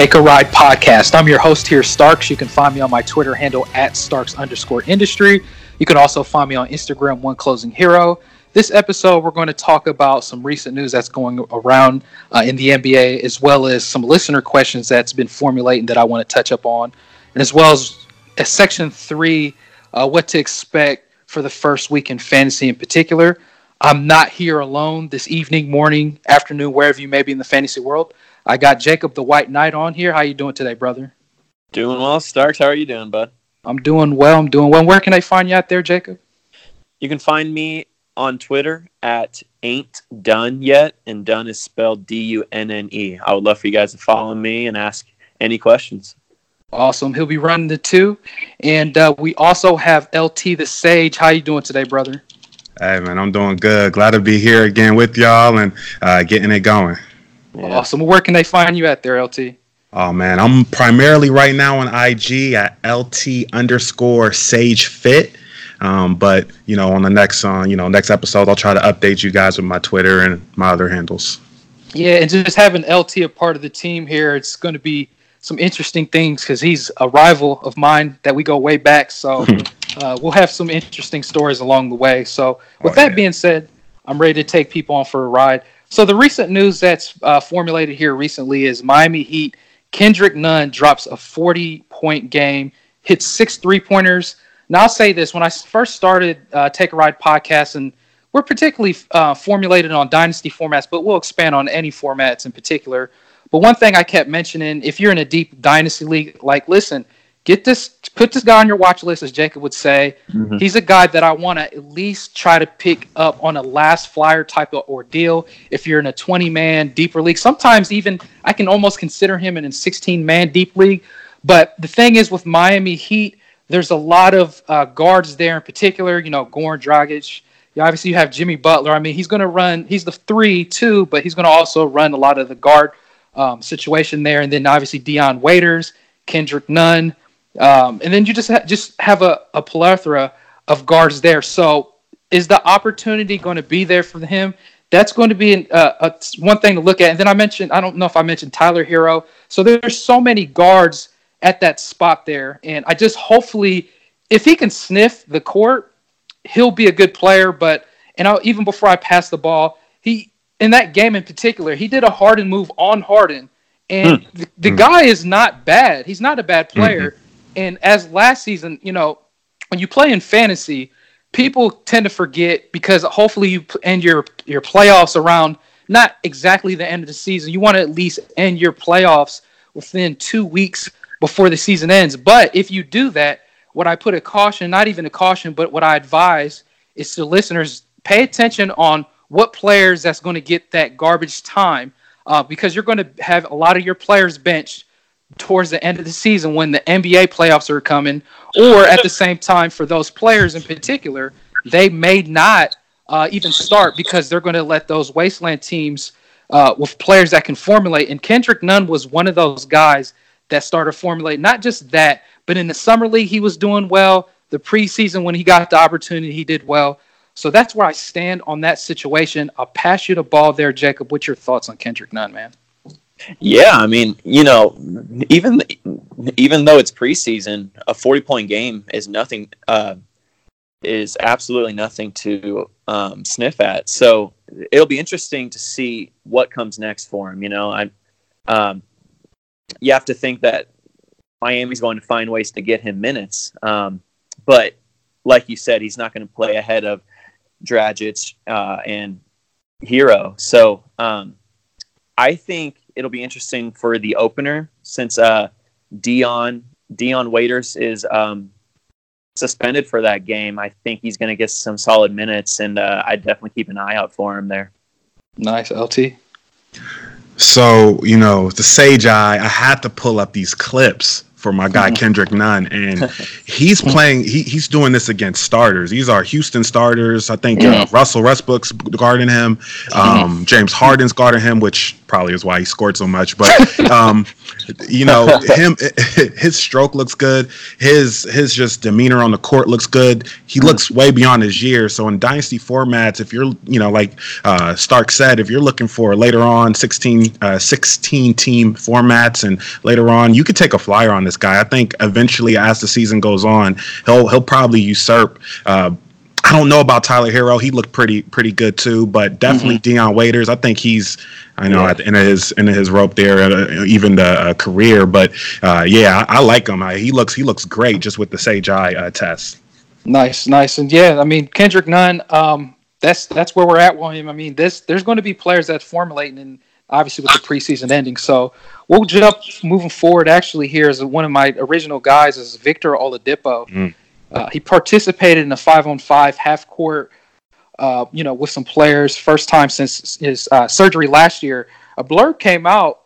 Take a Ride podcast. I'm your host here, Starks. You can find me on my Twitter handle at Starks underscore industry. You can also find me on Instagram, One Closing Hero. This episode, we're going to talk about some recent news that's going around uh, in the NBA, as well as some listener questions that's been formulating that I want to touch up on, and as well as, as section three, uh, what to expect for the first week in fantasy in particular. I'm not here alone this evening, morning, afternoon, wherever you may be in the fantasy world. I got Jacob the White Knight on here. How you doing today, brother? Doing well, Starks. How are you doing, bud? I'm doing well. I'm doing well. Where can I find you out there, Jacob? You can find me on Twitter at ain't done yet, and done is spelled D U N N E. I would love for you guys to follow me and ask any questions. Awesome. He'll be running the two, and uh, we also have LT the Sage. How you doing today, brother? Hey man, I'm doing good. Glad to be here again with y'all and uh, getting it going. Yeah. Awesome. Where can they find you at there, LT? Oh man, I'm primarily right now on IG at LT underscore Sage Fit. Um, but you know, on the next uh, you know next episode, I'll try to update you guys with my Twitter and my other handles. Yeah, and just having LT a part of the team here, it's going to be some interesting things because he's a rival of mine that we go way back. So uh, we'll have some interesting stories along the way. So with oh, that yeah. being said, I'm ready to take people on for a ride. So the recent news that's uh, formulated here recently is Miami Heat Kendrick Nunn drops a 40 point game, hits six three pointers. Now I'll say this: when I first started uh, Take a Ride podcast, and we're particularly uh, formulated on dynasty formats, but we'll expand on any formats in particular. But one thing I kept mentioning: if you're in a deep dynasty league, like listen, get this put this guy on your watch list as jacob would say. Mm-hmm. he's a guy that i want to at least try to pick up on a last flyer type of ordeal. If you're in a 20 man deeper league sometimes even i can almost consider him in a 16 man deep league. But the thing is with miami heat there's a lot of uh, guards there in particular you know goran dragic. You obviously you have jimmy butler. I mean he's going to run he's the three too but he's going to also run a lot of the guard um, situation there. And then obviously dion waiters kendrick nunn um, and then you just ha- just have a, a plethora of guards there. So is the opportunity going to be there for him? That's going to be an, uh, a, one thing to look at. And then I mentioned, I don't know if I mentioned Tyler Herro. So there's so many guards at that spot there. And I just hopefully, if he can sniff the court, he'll be a good player. But, and I'll, even before I pass the ball, he, in that game in particular, he did a Harden move on Harden. And mm. the, the mm. guy is not bad. He's not a bad player. Mm-hmm. And as last season, you know, when you play in fantasy, people tend to forget because hopefully you end your your playoffs around not exactly the end of the season. You want to at least end your playoffs within two weeks before the season ends. But if you do that, what I put a caution, not even a caution, but what I advise is to listeners pay attention on what players that's going to get that garbage time uh, because you're going to have a lot of your players benched towards the end of the season when the NBA playoffs are coming, or at the same time for those players in particular, they may not uh, even start because they're going to let those wasteland teams uh, with players that can formulate. And Kendrick Nunn was one of those guys that started formulating. Not just that, but in the summer league he was doing well. The preseason when he got the opportunity, he did well. So that's where I stand on that situation. I'll pass you the ball there, Jacob. What's your thoughts on Kendrick Nunn, man? Yeah, I mean, you know, even even though it's preseason, a forty point game is nothing. Uh, is absolutely nothing to um, sniff at. So it'll be interesting to see what comes next for him. You know, I um, you have to think that Miami's going to find ways to get him minutes. Um, but like you said, he's not going to play ahead of Dragic uh, and Herro. So um, I think it'll be interesting for the opener since uh, Dion Dion Waiters is um, suspended for that game. I think he's going to get some solid minutes, and uh, I definitely keep an eye out for him there. Nice, LT. So you know the sage eye. I had to pull up these clips for my guy. Kendrick Nunn, and he's playing. He, he's doing this against starters. These are Houston starters. I think uh, Russell Westbrook's guarding him. Um, James Harden's guarding him, which probably is why he scored so much. But um, you know, him his stroke looks good. His his just demeanor on the court looks good. He mm. looks way beyond his years. So in dynasty formats, if you're you know like uh, Stark said, if you're looking for later on 16, uh, 16 team formats and later on, you could take a flyer on this guy. I think eventually as the season goes on, he'll he'll probably usurp. Uh, I don't know about Tyler Herro. He looked pretty pretty good too, but definitely mm-hmm. Dion Waiters. I think he's I know yeah. at the end of his end of his rope there, uh, even the uh, career. But uh, yeah, I, I, like him. I, he looks he looks great just with the Sage Eye uh, test. Nice, nice, and yeah, I mean Kendrick Nunn. Um, that's that's where we're at, William. I mean, this there's going to be players that's formulating, and obviously with the preseason ending. So we'll jump moving forward. Actually, here is one of my original guys is Victor Oladipo. Mm. Uh, he participated in a five on five half court, uh, you know, with some players. First time since his uh, surgery last year. A blurb came out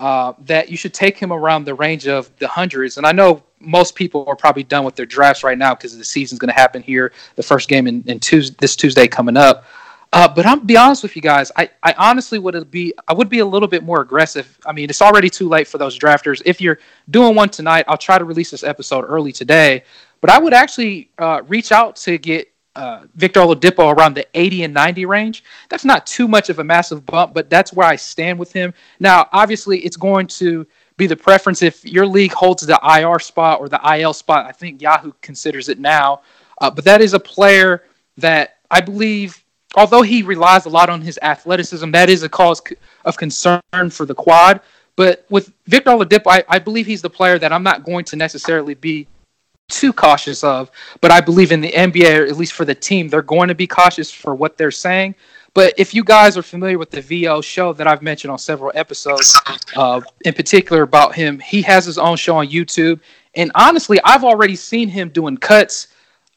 uh, that you should take him around the range of the hundreds. And I know most people are probably done with their drafts right now because the season's going to happen here. The first game in, in Tuesday, this Tuesday coming up. Uh, but I'm be honest with you guys. I, I honestly would be I would be a little bit more aggressive. I mean, it's already too late for those drafters. If you're doing one tonight, I'll try to release this episode early today. But I would actually uh, reach out to get uh, Victor Oladipo around the 80 and 90 range. That's not too much of a massive bump, but that's where I stand with him. Now, obviously, it's going to be the preference if your league holds the IR spot or the IL spot. I think Yahoo considers it now. Uh, but that is a player that I believe, although he relies a lot on his athleticism, that is a cause of concern for the quad. But with Victor Oladipo, I, I believe he's the player that I'm not going to necessarily be too cautious of. But I believe in the NBA, or at least for the team, they're going to be cautious for what they're saying. But if you guys are familiar with the VO show that I've mentioned on several episodes, uh, in particular about him, he has his own show on YouTube. And honestly, I've already seen him doing cuts,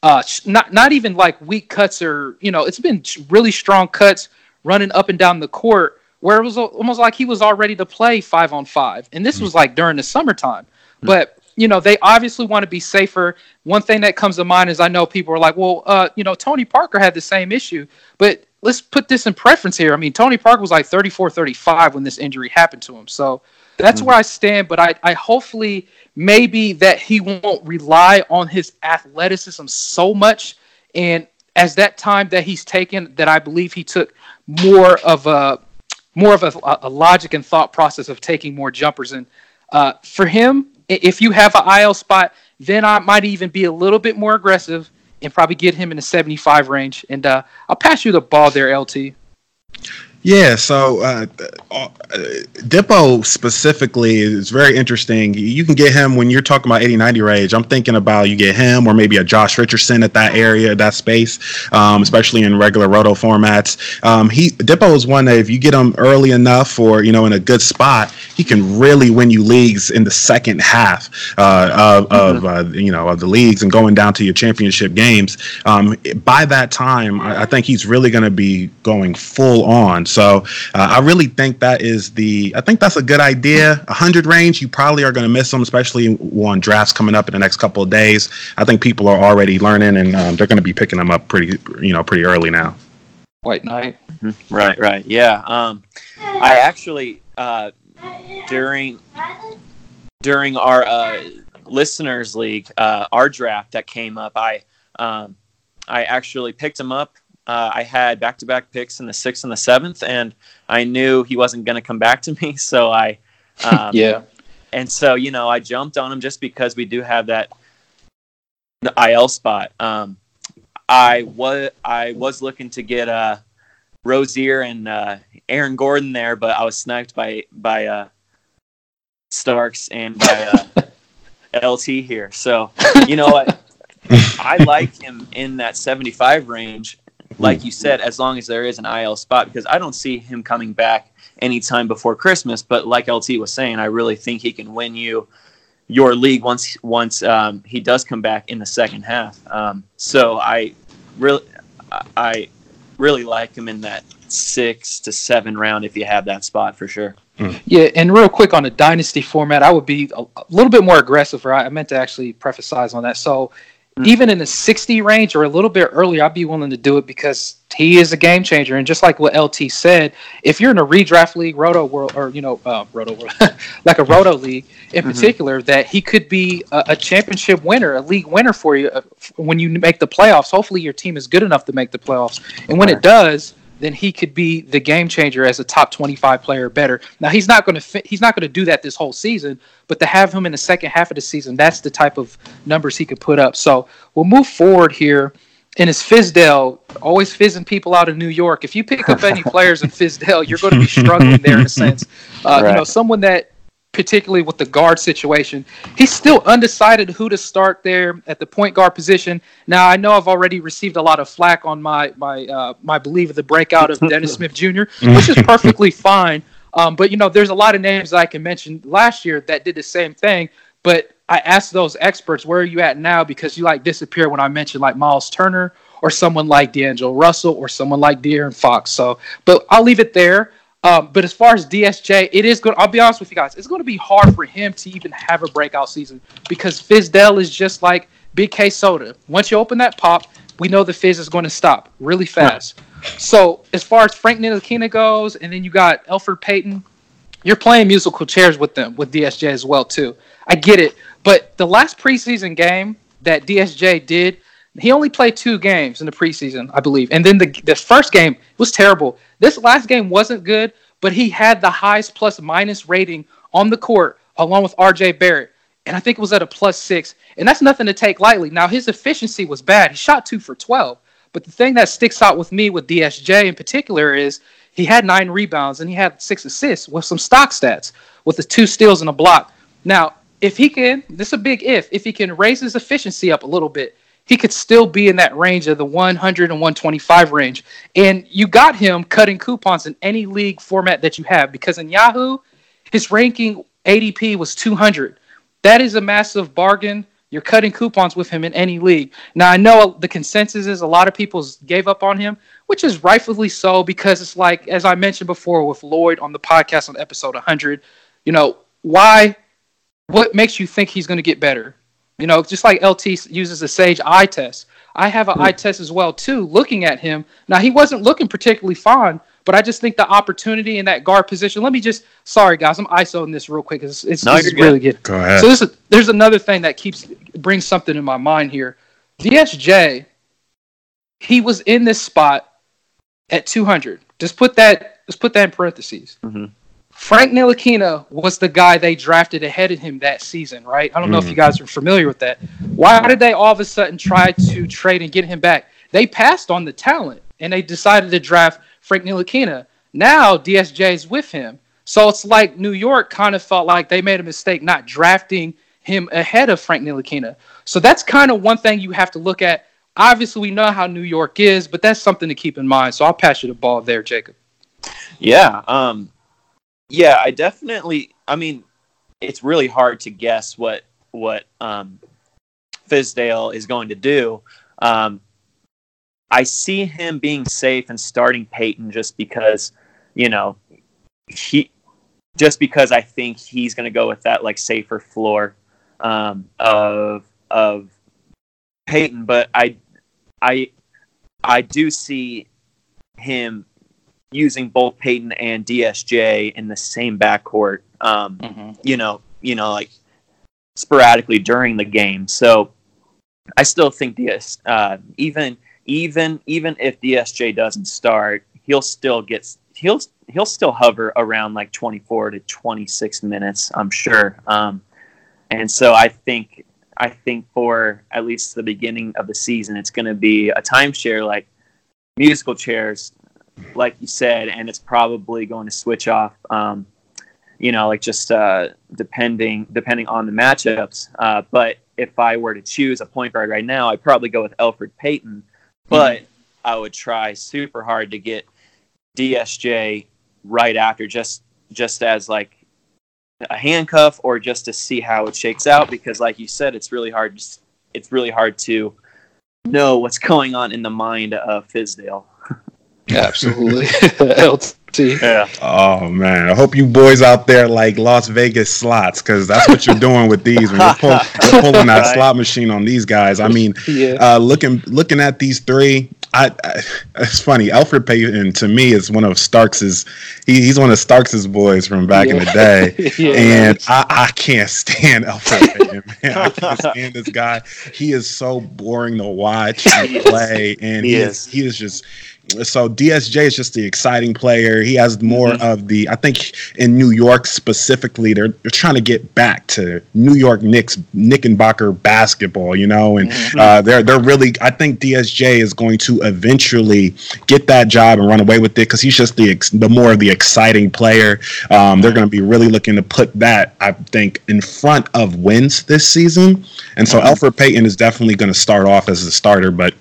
uh, not not even like weak cuts or you know, it's been really strong cuts running up and down the court where it was almost like he was all ready to play five on five. And this was like during the summertime. But you know, they obviously want to be safer. One thing that comes to mind is I know people are like, well, uh, you know, Tony Parker had the same issue, but let's put this in preference here. I mean, Tony Parker was like 34, 35 when this injury happened to him. So that's mm-hmm. where I stand. But I, I hopefully maybe that he won't rely on his athleticism so much. And as that time that he's taken, that I believe he took more of a more of a, a logic and thought process of taking more jumpers. And uh, for him, if you have an IL spot, then I might even be a little bit more aggressive and probably get him in the 75 range. And uh, I'll pass you the ball there, LT. Yeah, so uh, uh, Dippo specifically is very interesting. You can get him when you're talking about 80 90 range. I'm thinking about you get him or maybe a Josh Richardson at that area, that space, um, especially in regular roto formats. Um, he Dippo is one that if you get him early enough or you know in a good spot, he can really win you leagues in the second half uh, of, mm-hmm. of uh, you know of the leagues and going down to your championship games. Um, by that time, I, I think he's really going to be going full on. So uh, I really think that is the. I think that's a good idea. A hundred range, you probably are going to miss them, especially on drafts coming up in the next couple of days. I think people are already learning, and um, they're going to be picking them up pretty, you know, pretty early now. White Knight. Mm-hmm. Right, right, yeah. Um, I actually uh, during during our uh, listeners league, uh, our draft that came up, I um, I actually picked him up uh, I had back to back picks in the sixth and the seventh, and I knew he wasn't going to come back to me. So I, um, yeah. And so, you know, I jumped on him just because we do have that the IL spot. Um, I was I was looking to get uh, Rozier and uh, Aaron Gordon there, but I was sniped by by uh, Starks and by uh, LT here. So you know what, I like him in that 75 range like you said, as long as there is an IL spot, because I don't see him coming back anytime before Christmas. But like LT was saying, I really think he can win you your league once once um, he does come back in the second half. Um, so I really I really like him in that six to seven round if you have that spot for sure. Mm. Yeah, and real quick on a dynasty format, I would be a, a little bit more aggressive. Right, I meant to actually preface on that. So. Even in the 60 range or a little bit earlier, I'd be willing to do it because he is a game changer. And just like what LT said, if you're in a redraft league, Roto World, or you know, uh, Roto World, like a Roto league in mm-hmm. particular, that he could be a, a, championship winner, a league winner for you uh, when you make the playoffs. Hopefully, your team is good enough to make the playoffs, and when it does, then he could be the game changer as a top 25 player better. Now he's not going to fi- he's not going to do that this whole season, but to have him in the second half of the season, that's the type of numbers he could put up. So we'll move forward here and it's Fizdale, always fizzing people out of New York. If you pick up any players in Fizdale, you're going to be struggling there in a sense. Uh, right. You know, someone that, particularly with the guard situation, he's still undecided who to start there at the point guard position. Now, I know I've already received a lot of flack on my my uh, my belief of the breakout of Dennis Smith Jr., which is perfectly fine. Um, but you know, there's a lot of names that I can mention last year that did the same thing. But I asked those experts, where are you at now? Because you like disappear when I mentioned like Miles Turner or someone like D'Angelo Russell or someone like De'Aaron Fox. So, but I'll leave it there. Um, but as far as DSJ, it is good. I'll be honest with you guys. It's going to be hard for him to even have a breakout season because Fizdale is just like Big K soda. Once you open that pop, we know the fizz is going to stop really fast. So as far as Frank Ntilikina goes, and then you got Elfrid Payton, you're playing musical chairs with them with DSJ as well too. I get it, but the last preseason game that DSJ did, he only played two games in the preseason, I believe. And then the the first game was terrible. This last game wasn't good, but he had the highest plus minus rating on the court along with RJ Barrett. And I think it was at a plus six. And that's nothing to take lightly. Now his efficiency was bad. He shot two for twelve. But the thing that sticks out with me with DSJ in particular is he had nine rebounds and he had six assists with some stock stats with the two steals and a block. Now, if he can, this is a big if, if he can raise his efficiency up a little bit, he could still be in that range of the 100 and 125 range. And you got him cutting coupons in any league format that you have because in Yahoo, his ranking ADP was 200. That is a massive bargain. You're cutting coupons with him in any league. Now, I know the consensus is a lot of people gave up on him, which is rightfully so because it's like, as I mentioned before with Lloyd on the podcast on episode 100, you know, why what makes you think he's going to get better? You know, just like LT uses the Sage eye test. I have an eye test as well too. Looking at him now, he wasn't looking particularly fine, but I just think the opportunity in that guard position. Let me just, sorry guys, I'm isoing this real quick. It's, it's, no, it's really good. Go ahead. So this is, there's another thing that keeps brings something in my mind here. DSJ, he was in this spot at 200. Just put that. Just put that in parentheses. Mm-hmm. Frank Ntilikina was the guy they drafted ahead of him that season, right? I don't know mm. if you mm-hmm. guys are familiar with that. Why did they all of a sudden try to trade and get him back? They passed on the talent and they decided to draft Frank Ntilikina. Now DSJ is with him. So it's like New York kind of felt like they made a mistake not drafting him ahead of Frank Ntilikina. So that's kind of one thing you have to look at. Obviously, we know how New York is, but that's something to keep in mind. So I'll pass you the ball there, Jacob. Yeah. Um, yeah, I definitely. I mean, it's really hard to guess what what um, Fizdale is going to do. Um, I see him being safe and starting Payton just because, you know, he just because I think he's going to go with that like safer floor um, of of Payton. But I I I do see him using both Payton and DSJ in the same backcourt. Um, mm-hmm. You know, you know, like sporadically during the game. So I still think DS, uh, even even even if DSJ doesn't start, he'll still get he'll he'll still hover around like 24 to 26 minutes, I'm sure. Um, and so I think I think for at least the beginning of the season, it's going to be a timeshare like musical chairs like you said, and it's probably going to switch off. Um, you know, like just uh, depending depending on the matchups. Uh, but if I were to choose a point guard right now, I'd probably go with Elfrid Payton. But mm-hmm. I would try super hard to get DSJ right after, just just as like a handcuff, or just to see how it shakes out. Because, like you said, it's really hard. It's really hard to know what's going on in the mind of Fizdale. Absolutely. LT. Yeah. Oh man, I hope you boys out there like Las Vegas slots because that's what you're doing with these when you're, pull, you're pulling that right. slot machine on these guys. I mean, yeah. uh, looking looking at these three, I, I, it's funny. Alfred Payton to me is one of Starks's. He, he's one of Starks's boys from back yeah. in the day, yeah, and I, I, can't stand Alfred Payton. Man, I can't stand this guy. He is so boring to watch and play, and he, he is. is he is just so DSJ is just the exciting player. He has more mm-hmm. of the. I think in New York specifically, they're they're trying to get back to New York Knicks Knickerbocker basketball, you know, and mm-hmm. uh, they're they're really. I think DSJ is going to eventually get that job and run away with it because he's just the the more of the exciting player. Um, they're going to be really looking to put that, I think, in front of wins this season, and so mm-hmm. Elfrid Payton is definitely going to start off as a starter, but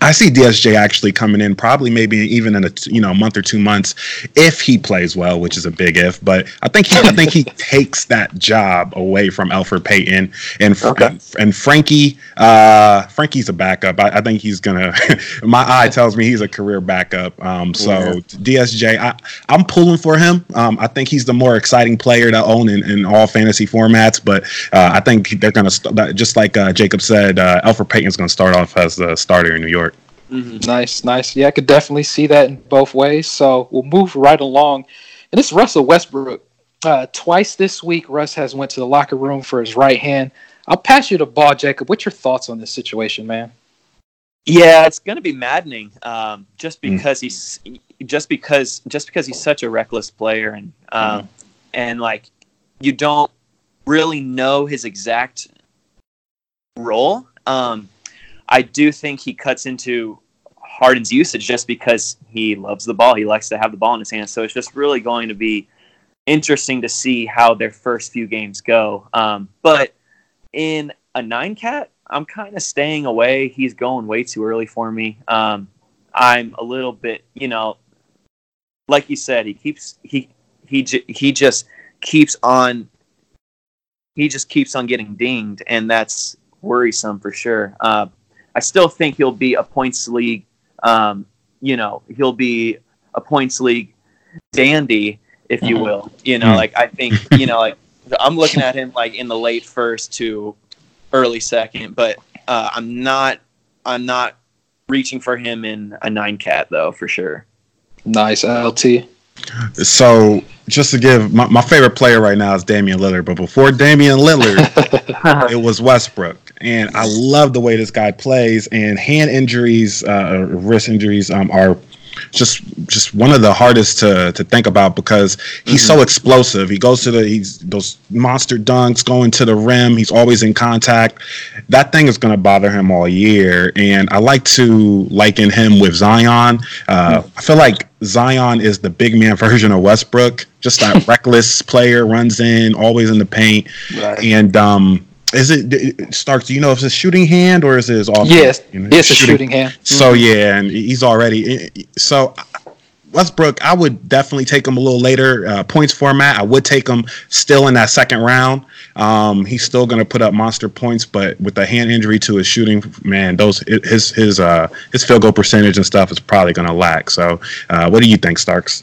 I see DSJ actually coming in probably maybe even in a you know a month or two months if he plays well, which is a big if. But I think he, I think he takes that job away from Alfred Payton and okay. and, Frankie. Uh, Frankie's a backup. I, I think he's gonna. my eye tells me he's a career backup. Um, so yeah. DSJ, I, I'm pulling for him. Um, I think he's the more exciting player to own in, in all fantasy formats. But uh, I think they're gonna st- just like uh, Jacob said, uh, Elfrid Payton's gonna start off as the starter in New York. Mm-hmm. Nice, nice. Yeah, I could definitely see that in both ways. So we'll move right along. And it's Russell Westbrook. Uh, twice this week, Russ has went to the locker room for his right hand. I'll pass you the ball, Jacob. What's your thoughts on this situation, man? Yeah, it's going to be maddening. Um, just mm. because mm. he's just because just because he's such a reckless player, and um, mm. and like you don't really know his exact role. Um, I do think he cuts into Harden's usage just because he loves the ball. He likes to have the ball in his hands. So it's just really going to be interesting to see how their first few games go. Um, but in a nine cat, I'm kind of staying away. He's going way too early for me. Um, I'm a little bit, you know, like you said, he keeps he he he just keeps on he just keeps on getting dinged, and that's worrisome for sure. Uh, I still think he'll be a points league. Um, you know, he'll be a points league dandy, if you mm-hmm. will. You know, mm-hmm. like I think you know, like I'm looking at him like in the late first to early second, but uh, I'm not. I'm not reaching for him in a nine cat though, for sure. Nice LT. So just to give my, my favorite player right now is Damian Lillard, but before Damian Lillard, it was Westbrook. And I love the way this guy plays. And hand injuries, uh, wrist injuries, um, are just just one of the hardest to to think about because he's mm-hmm. so explosive. He goes to the he's those monster dunks going to the rim. He's always in contact. That thing is going to bother him all year. And I like to liken him with Zion. Uh, mm-hmm. I feel like Zion is the big man version of Westbrook. Just that reckless player runs in, always in the paint, right. and um, is it Starks? Do you know if it's a shooting hand or is it his off? Yes, know, it's shooting. a shooting hand. So mm-hmm. yeah, and he's already so. Westbrook, I would definitely take him a little later uh, points format. I would take him still in that second round. Um, he's still going to put up monster points, but with the hand injury to his shooting, man, those his his uh, his field goal percentage and stuff is probably going to lack. So, uh, what do you think, Starks?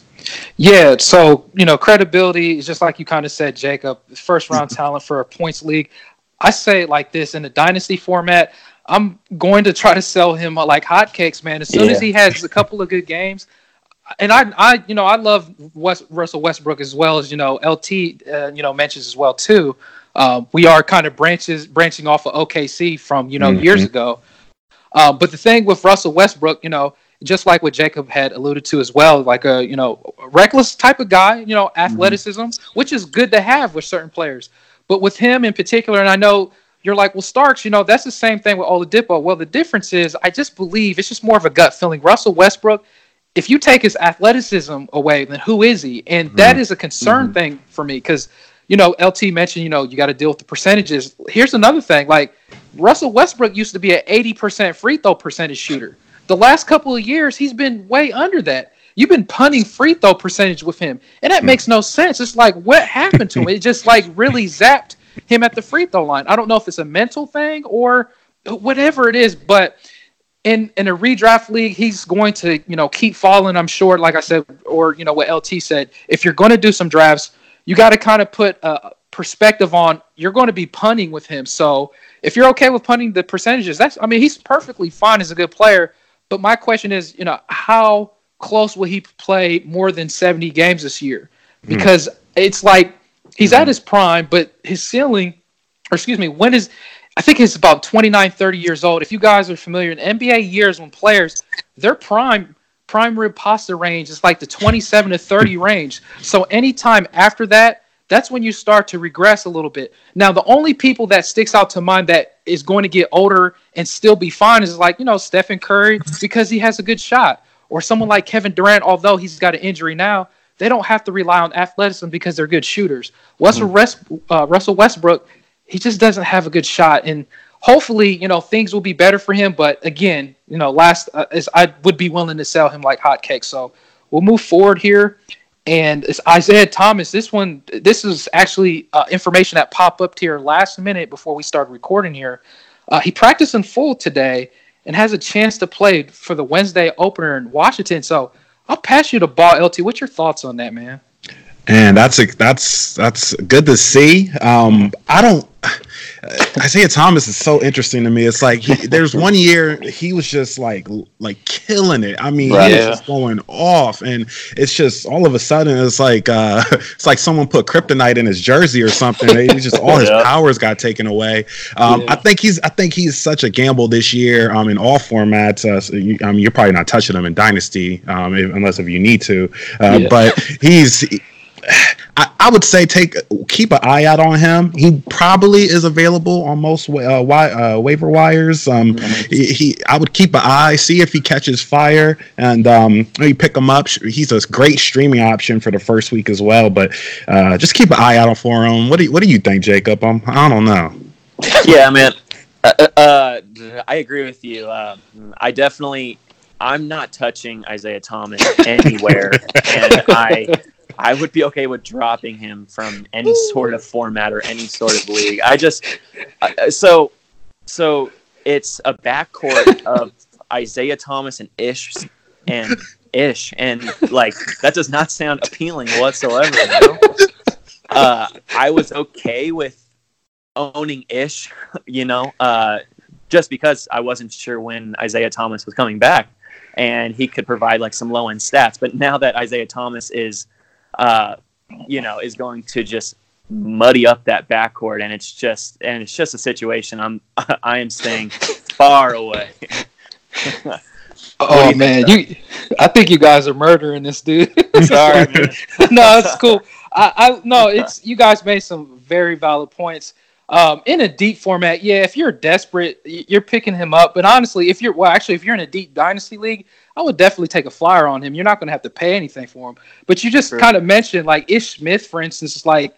Yeah, so you know, credibility is just like you kind of said, Jacob. First round talent for a points league. I say it like this in the dynasty format. I'm going to try to sell him like hotcakes, man. As soon yeah. as he has a couple of good games, and I, I, you know, I love West, Russell Westbrook as well as you know LT, uh, you know, mentions as well too. Uh, we are kind of branches branching off of OKC from you know mm-hmm. years ago. Uh, but the thing with Russell Westbrook, you know, just like what Jacob had alluded to as well, like a you know reckless type of guy, you know, mm-hmm. athleticism, mm-hmm. which is good to have with certain players. But with him in particular, and I know you're like, well, Starks, you know, that's the same thing with Oladipo. Well, the difference is, I just believe it's just more of a gut feeling. Russell Westbrook, if you take his athleticism away, then who is he? And mm-hmm. that is a concern mm-hmm. thing for me because, you know, LT mentioned, you know, you got to deal with the percentages. Here's another thing like, Russell Westbrook used to be an 80% free throw percentage shooter. The last couple of years, he's been way under that. You've been punting free throw percentage with him, and that hmm. makes no sense. It's like what happened to him? It just like really zapped him at the free throw line. I don't know if it's a mental thing or whatever it is, but in in a redraft league, he's going to you know keep falling. I'm sure, like I said, or you know what LT said. If you're going to do some drafts, you got to kind of put a perspective on. You're going to be punting with him, so if you're okay with punting the percentages, that's I mean he's perfectly fine as a good player But my question is, you know, how close will he play more than 70 games this year? Because mm. it's like he's mm. at his prime, but his ceiling, or excuse me, when is I think he's about 29, 30 years old. If you guys are familiar in NBA years when players, their prime prime rib pasta range is like the 27 to 30 range. So anytime after that, that's when you start to regress a little bit. Now, the only people that sticks out to mind that is going to get older and still be fine is like, you know, Stephen Curry because he has a good shot. Or someone like Kevin Durant, although he's got an injury now, they don't have to rely on athleticism because they're good shooters. Russell, mm. uh, Russell Westbrook, he just doesn't have a good shot. And hopefully, you know, things will be better for him. But again, you know, last uh, is I would be willing to sell him like hotcakes. So we'll move forward here. And it's Isaiah Thomas. This one, this is actually uh, information that popped up here last minute before we started recording here. Uh, he practiced in full today and has a chance to play for the Wednesday opener in Washington. So I'll pass you the ball, LT. What's your thoughts on that, man? And that's a, that's that's good to see. Um, I don't. Isaiah Thomas is so interesting to me. It's like he, there's one year he was just like like killing it. I mean, right, he was just going off, and it's just all of a sudden it's like uh, it's like someone put kryptonite in his jersey or something. He just all his yeah. powers got taken away. Um, yeah. I think he's I think he's such a gamble this year um, in all formats. Uh, so you, I mean, you're probably not touching him in Dynasty um, if, unless if you need to, uh, yeah. but he's I, I, would say take keep an eye out on him. He probably is available on most uh, uh, waiver wires. Um, he, he, I would keep an eye, see if he catches fire, and um, pick him up. He's a great streaming option for the first week as well. But uh, just keep an eye out for him. What do you, What do you think, Jacob? Um, I don't know. Yeah, man. Uh, uh, uh, I agree with you. I definitely. I'm not touching Isaiah Thomas anywhere, and I I would be okay with dropping him from any sort of format or any sort of league. I just uh, so so it's a backcourt of Isaiah Thomas and Ish and Ish, and like that does not sound appealing whatsoever. You know? uh, I was okay with owning Ish, you know, uh, just because I wasn't sure when Isaiah Thomas was coming back, and he could provide like some low end stats. But now that Isaiah Thomas is uh, you know, is going to just muddy up that backcourt, and it's just and it's just a situation I'm I am staying far away. oh man, you, I think you guys are murdering this dude. Sorry, man. no, it's cool. I, I no, it's you guys made some very valid points. Um, in a deep format, yeah, if you're desperate, you're picking him up. But honestly, if you're well, actually, if you're in a deep dynasty league, I would definitely take a flyer on him. You're not going to have to pay anything for him. But you just sure. kind of mentioned like Ish Smith, for instance, is like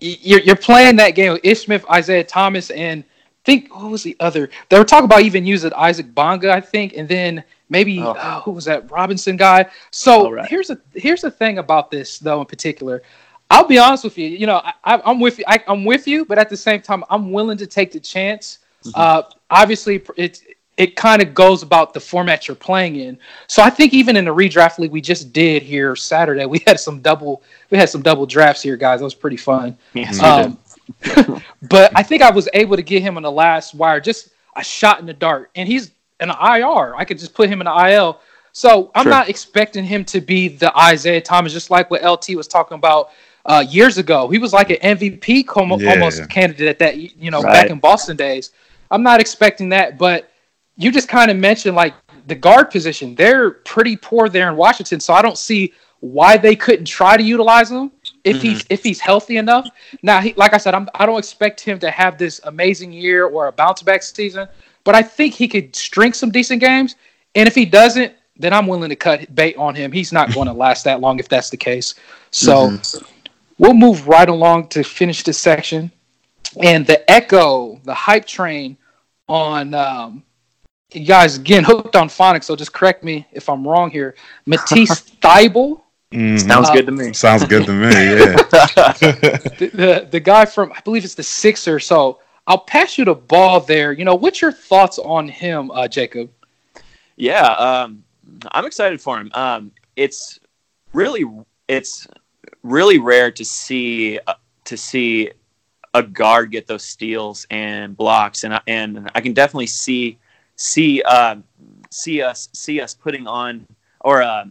you're you're playing that game with Ish Smith, Isaiah Thomas, and I think what was the other? They were talking about even using Isaac Bonga, I think, and then maybe oh. uh, who was that Robinson guy? So right. here's a here's the thing about this though in particular. I'll be honest with you. You know, I, am with you. I, am with you, but at the same time, I'm willing to take the chance. Mm-hmm. Uh, obviously, it's it kind of goes about the format you're playing in. So I think even in the redraft league we just did here Saturday, we had some double we had some double drafts here, guys. That was pretty fun. Yes, um, but I think I was able to get him on the last wire, just a shot in the dark, and he's an IR. I could just put him in the IL. So I'm sure. not expecting him to be the Isaiah Thomas, just like what LT was talking about uh, years ago. He was like an MVP com- yeah, almost candidate at that, you know, right. back in Boston days. I'm not expecting that, but you just kind of mentioned like the guard position. They're pretty poor there in Washington, so I don't see why they couldn't try to utilize him if mm-hmm. he's if he's healthy enough. Now, he, like I said, I'm, I don't expect him to have this amazing year or a bounce back season, but I think he could string some decent games. And if he doesn't, then I'm willing to cut bait on him. He's not going to last that long if that's the case. So mm-hmm. We'll move right along to finish this section. And the echo, the hype train on um, you guys again hooked on phonics, so just correct me if I'm wrong here. Matisse Thybulle. Mm-hmm. Sounds good to me. Sounds good to me. Yeah. the, the, the guy from I believe it's the Sixer. So I'll pass you the ball there. You know, what's your thoughts on him, uh, Jacob? Yeah, um, I'm excited for him. Um, it's really it's really rare to see uh, to see a guard get those steals and blocks, and and I can definitely see see uh, see us see us putting on or uh,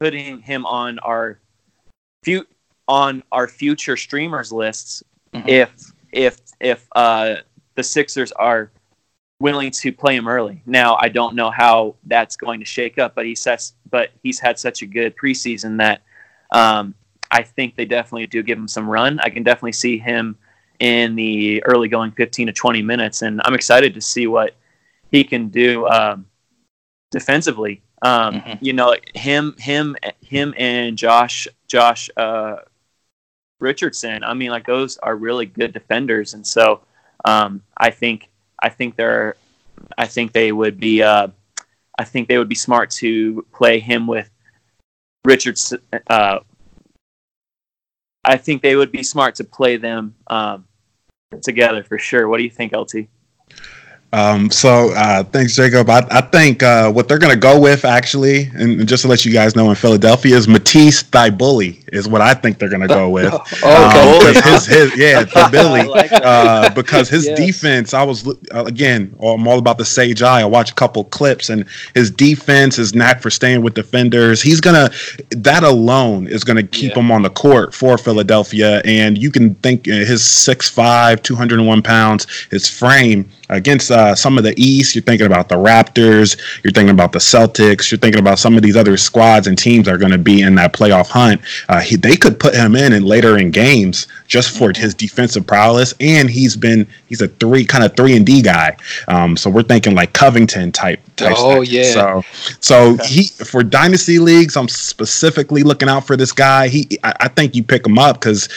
putting him on our few on our future streamers lists Mhm. if if if uh, the Sixers are willing to play him early. Now I don't know how that's going to shake up, but he says but he's had such a good preseason that um, I think they definitely do give him some run. I can definitely see him in the early going 15 to 20 minutes, and I'm excited to see what he can do um, defensively. Um, Mhm. You know, him, him, him, and Josh, Josh uh, Richardson. I mean, like those are really good defenders, and so um, I think I think they're I think they would be uh, I think they would be smart to play him with Richardson. Uh, I think they would be smart to play them um, together for sure. What do you think, LT? Um, so uh, thanks, Jacob. I, I think uh, what they're going to go with, actually, and just to let you guys know, in Philadelphia is Matisse Thybully is what I think they're going to go with. Oh, okay. Um, his, his, yeah, Thybully. I like uh, because his Yes. defense, I was uh, again, I'm all about the sage eye. I watched a couple clips, and his defense, his knack for staying with defenders, he's gonna. That alone is gonna keep Yeah. him on the court for Philadelphia. And you can think uh, his 6'5", 201 pounds, his frame against uh, some of the East. You're thinking about the Raptors. You're thinking about the Celtics. You're thinking about some of these other squads and teams that are going to be in that playoff hunt. Uh, he, they could put him in and later in games just for his defensive prowess. And he's been he's a three kind of three and D guy. Um, so we're thinking like Covington type. type Oh, stuff. yeah. So so he for dynasty leagues, I'm specifically looking out for this guy. He I, I think you pick him up because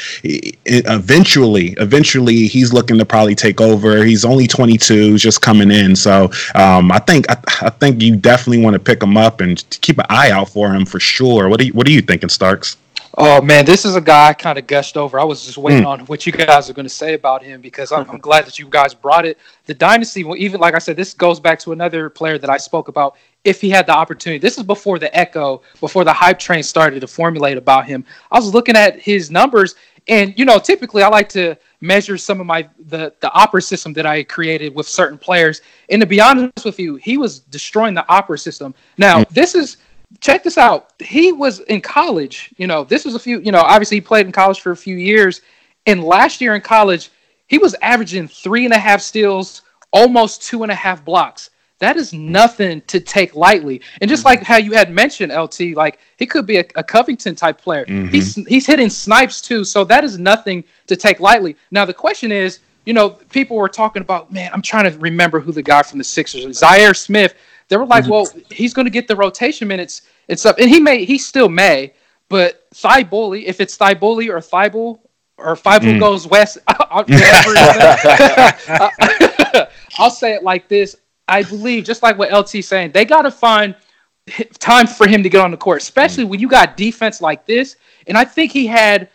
eventually, eventually he's looking to probably take over. He's only 22, just coming in. So um, I think I, I think you definitely want to pick him up and keep an eye out for him for sure. What do you What are you thinking, Starks? Oh man, this is a guy I kind of gushed over. I was just waiting hmm. on what you guys are going to say about him because I'm, I'm glad that you guys brought it. The dynasty, even like I said, this goes back to another player that I spoke about. If he had the opportunity, this is before the echo, before the hype train started to formulate about him. I was looking at his numbers, and you know, typically I like to measure some of my the the opera system that I created with certain players. And to be honest with you, he was destroying the opera system. Now, hmm. this is check this out. He was in college. You know, this was a few. You know, obviously he played in college for a few years, and last year in college, he was averaging three and a half steals, almost two and a half blocks. That is nothing to take lightly. And just mm-hmm. like how you had mentioned, LT, like he could be a, a Covington type player. Mm-hmm. He's he's hitting snipes too, so that is nothing to take lightly. Now the question is, you know, people were talking about, man, I'm trying to remember who the guy from the Sixers, is. Zhaire Smith. They were like, mm-hmm. well, he's going to get the rotation minutes and stuff, and he may, he still may, but Thybully, if it's Thybully or Thibault or Thibault mm. goes west, I'll, whatever it is, I'll say it like this. I believe, just like what LT's saying, they got to find time for him to get on the court, especially mm. when you got defense like this. And I think he had,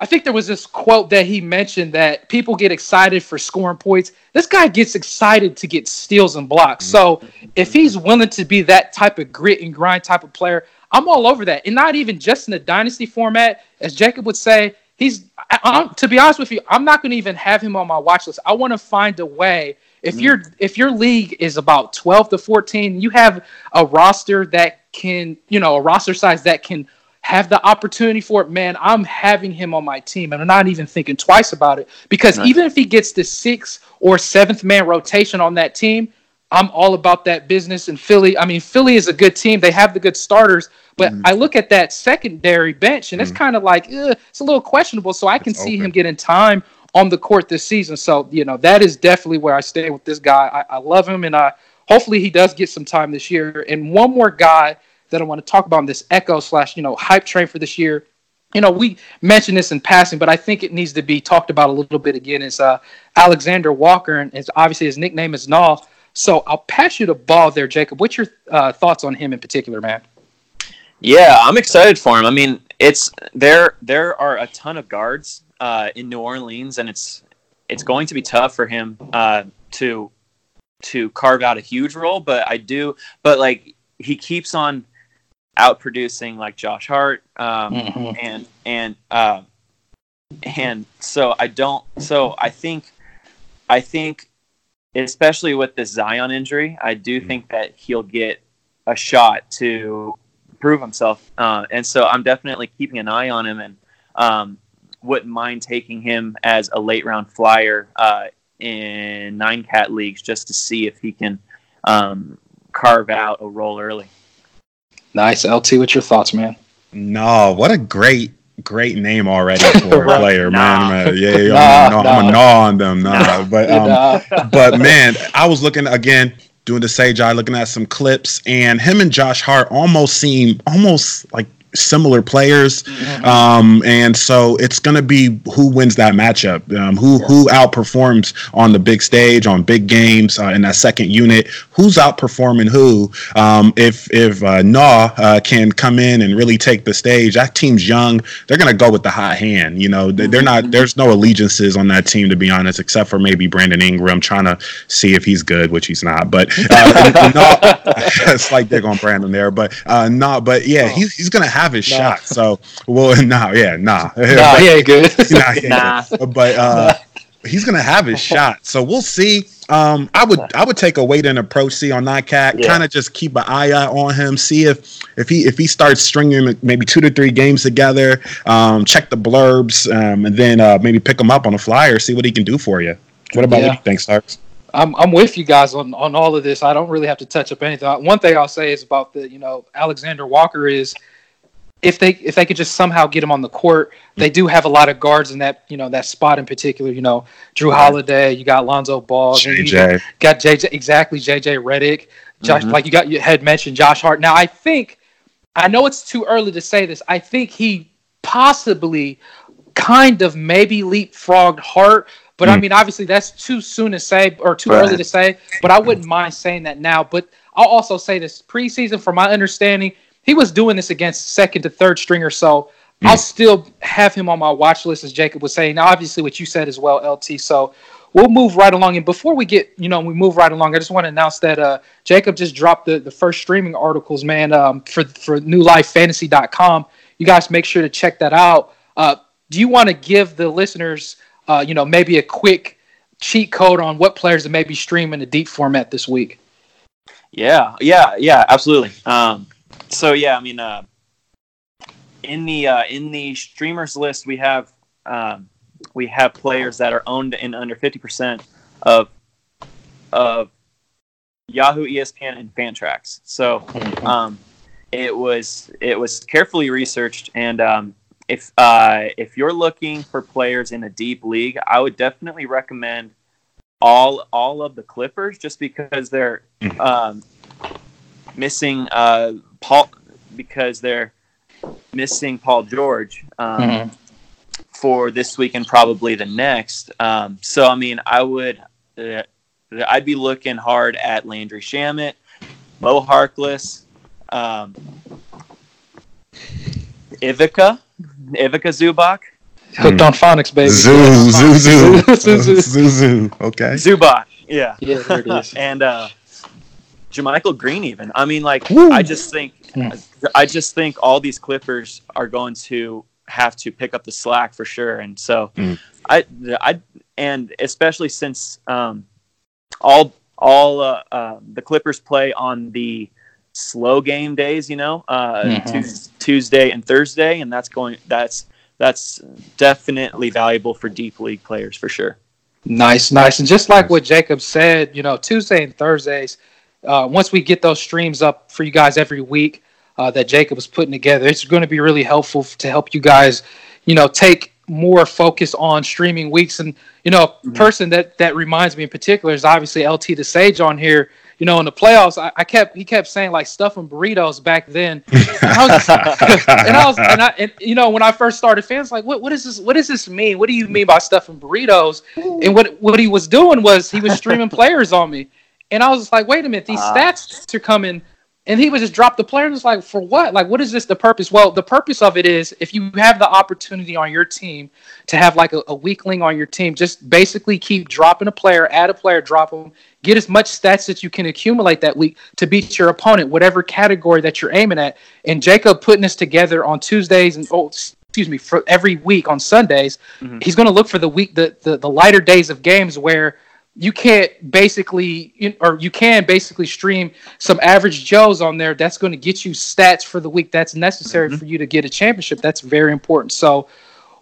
I think there was this quote that he mentioned that people get excited for scoring points. This guy gets excited to get steals and blocks. So if he's willing to be that type of grit and grind type of player, I'm all over that. And not even just in the dynasty format, as Jacob would say. He's, I'm, to be honest with you, I'm not going to even have him on my watch list. I want to find a way. If mm. your if your league is about 12 to 14, you have a roster that can, you know, a roster size that can have the opportunity for it, man, I'm having him on my team and I'm not even thinking twice about it. Because even if he gets the sixth or seventh man rotation on that team, I'm all about that business. And Philly, I mean, Philly is a good team. They have the good starters, but mm-hmm. I look at that secondary bench and it's mm-hmm. kind of like, it's a little questionable. So I can see open. him getting time on the court this season. So, you know, that is definitely where I stay with this guy. I, I love him and I hopefully he does get some time this year. And one more guy that I want to talk about in this echo slash, you know, hype train for this year. You know, we mentioned this in passing, but I think it needs to be talked about a little bit again. Is uh, Alexander Walker, and it's obviously his nickname is Null. So I'll pass you the ball there, Jacob. What's your uh, thoughts on him in particular, man? Yeah, I'm excited for him. I mean, it's there. There are a ton of guards uh, in New Orleans, and it's it's going to be tough for him uh, to to carve out a huge role. But I do. But like he keeps on out producing like Josh Hart, um, Mhm. and and uh, and so I don't. So I think I think especially with the Zion injury, I do think that he'll get a shot to prove himself. Uh, and so I'm definitely keeping an eye on him and um, wouldn't mind taking him as a late round flyer uh, in nine cat leagues just to see if he can um, carve out a role early. Nice. LT, what's your thoughts, man? No, what a great great name already for a player, Nah. man. Yeah, yeah, Nah, I'm, I'm gonna gnaw on them, nah. But um, Nah. but man, I was looking again doing the Sage Eye, looking at some clips, and him and Josh Hart almost seem almost like similar players. Um, and so it's gonna be who wins that matchup, um, who who outperforms on the big stage, on big games, uh, in that second unit. Who's outperforming who? Um, if if uh, Naw uh, can come in and really take the stage, that team's young. They're gonna go with the hot hand. You know, they, they're not. There's no allegiances on that team to be honest, except for maybe Brandon Ingram trying to see if he's good, which he's not. But uh, Naw, it's like they're going to Brandon there, but uh, nah. But yeah, he's he's gonna have his Nah. shot. So well, nah, yeah, nah, Nah, he ain't good. nah, yeah, Nah. But uh, he's gonna have his shot. So we'll see. Um, I would I would take a wait and approach see on that cat. Yeah. Kind of just keep an eye out on him. See if if he if he starts stringing maybe two to three games together. Um, check the blurbs um, and then uh, maybe pick him up on a flyer. See what he can do for you. What about Yeah. what you think, Starks? I'm I'm with you guys on on all of this. I don't really have to touch up anything. One thing I'll say is about the you know Alexander Walker is if they if they could just somehow get him on the court, they do have a lot of guards in that you know that spot in particular. You know Jrue Holiday, you got Lonzo Ball, JJ. got JJ exactly JJ Redick, Josh Mhm. like you got you had mentioned Josh Hart. Now I think I know it's too early to say this. I think he possibly kind of maybe leapfrogged Hart, but I Mm. mean obviously that's too soon to say or too Right. early to say. But I wouldn't mind saying that now. But I'll also say this preseason, from my understanding, he was doing this against second to third stringer, so I'll still have him on my watch list, as Jacob was saying. Now, obviously, what you said as well, LT. So we'll move right along. And before we get, you know, we move right along, I just want to announce that uh, Jacob just dropped the, the first streaming articles, man, um, for for newlifefantasy.com. You guys make sure to check that out. Uh, do you want to give the listeners, uh, you know, maybe a quick cheat code on what players that may be streaming the deep format this week? Yeah, yeah, yeah, absolutely. Um, so yeah, I mean, uh, in the uh, in the streamers list, we have um, we have players that are owned in under fifty percent of of Yahoo, ESPN, and Fantrax. So um, it was it was carefully researched, and um, if uh, if you're looking for players in a deep league, I would definitely recommend all all of the Clippers, just because they're um, missing uh, Paul because they're missing Paul George um, Mhm. for this week and probably the next. Um, so I mean, I would uh, I'd be looking hard at Landry Shamet, Mo Harkless, um, Ivica, Ivica Zubak, Hooked on phonics, baby. Zoo, zoo, zoo, Zoo, zoo. zoo, zoo. Okay. Zubak, yeah. Yeah, there it is. and uh JaMychal Green even. I mean like Woo. I just think Hmm. I just think all these Clippers are going to have to pick up the slack for sure. And so Mm. I I and especially since um all all uh, uh, the Clippers play on the slow game days, you know, uh, Mhm. Tues- Tuesday and Thursday, and that's going that's that's definitely valuable for deep league players for sure. Nice, nice. And just like what Jacob said, you know, Tuesday and Thursdays, uh, once we get those streams up for you guys every week uh, that Jacob was putting together, it's going to be really helpful to help you guys, you know, take more focus on streaming weeks. And, you know, a person that, that reminds me in particular is obviously LT the Sage on here. You know, in the playoffs, I, I kept he kept saying like stuffing burritos back then. And I was, and I was, and I, and you know, when I first started, fans like, what, what is this? What does this mean? What do you mean by stuffing burritos? And what what he was doing was he was streaming players on me, and I was just like, wait a minute, these Ah. stats are coming, and he would just drop the player and it's like, for what? Like, what is this? The purpose? Well, the purpose of it is if you have the opportunity on your team to have like a, a weakling on your team, just basically keep dropping a player, add a player, drop them, get as much stats that you can accumulate that week to beat your opponent, whatever category that you're aiming at. And Jacob putting this together on Tuesdays and oh, excuse me, for every week on Sundays, Mhm. he's going to look for the week, the, the the lighter days of games where you can't basically or you can basically stream some average joes on there that's going to get you stats for the week that's necessary mm-hmm. for you to get a championship. That's very important. So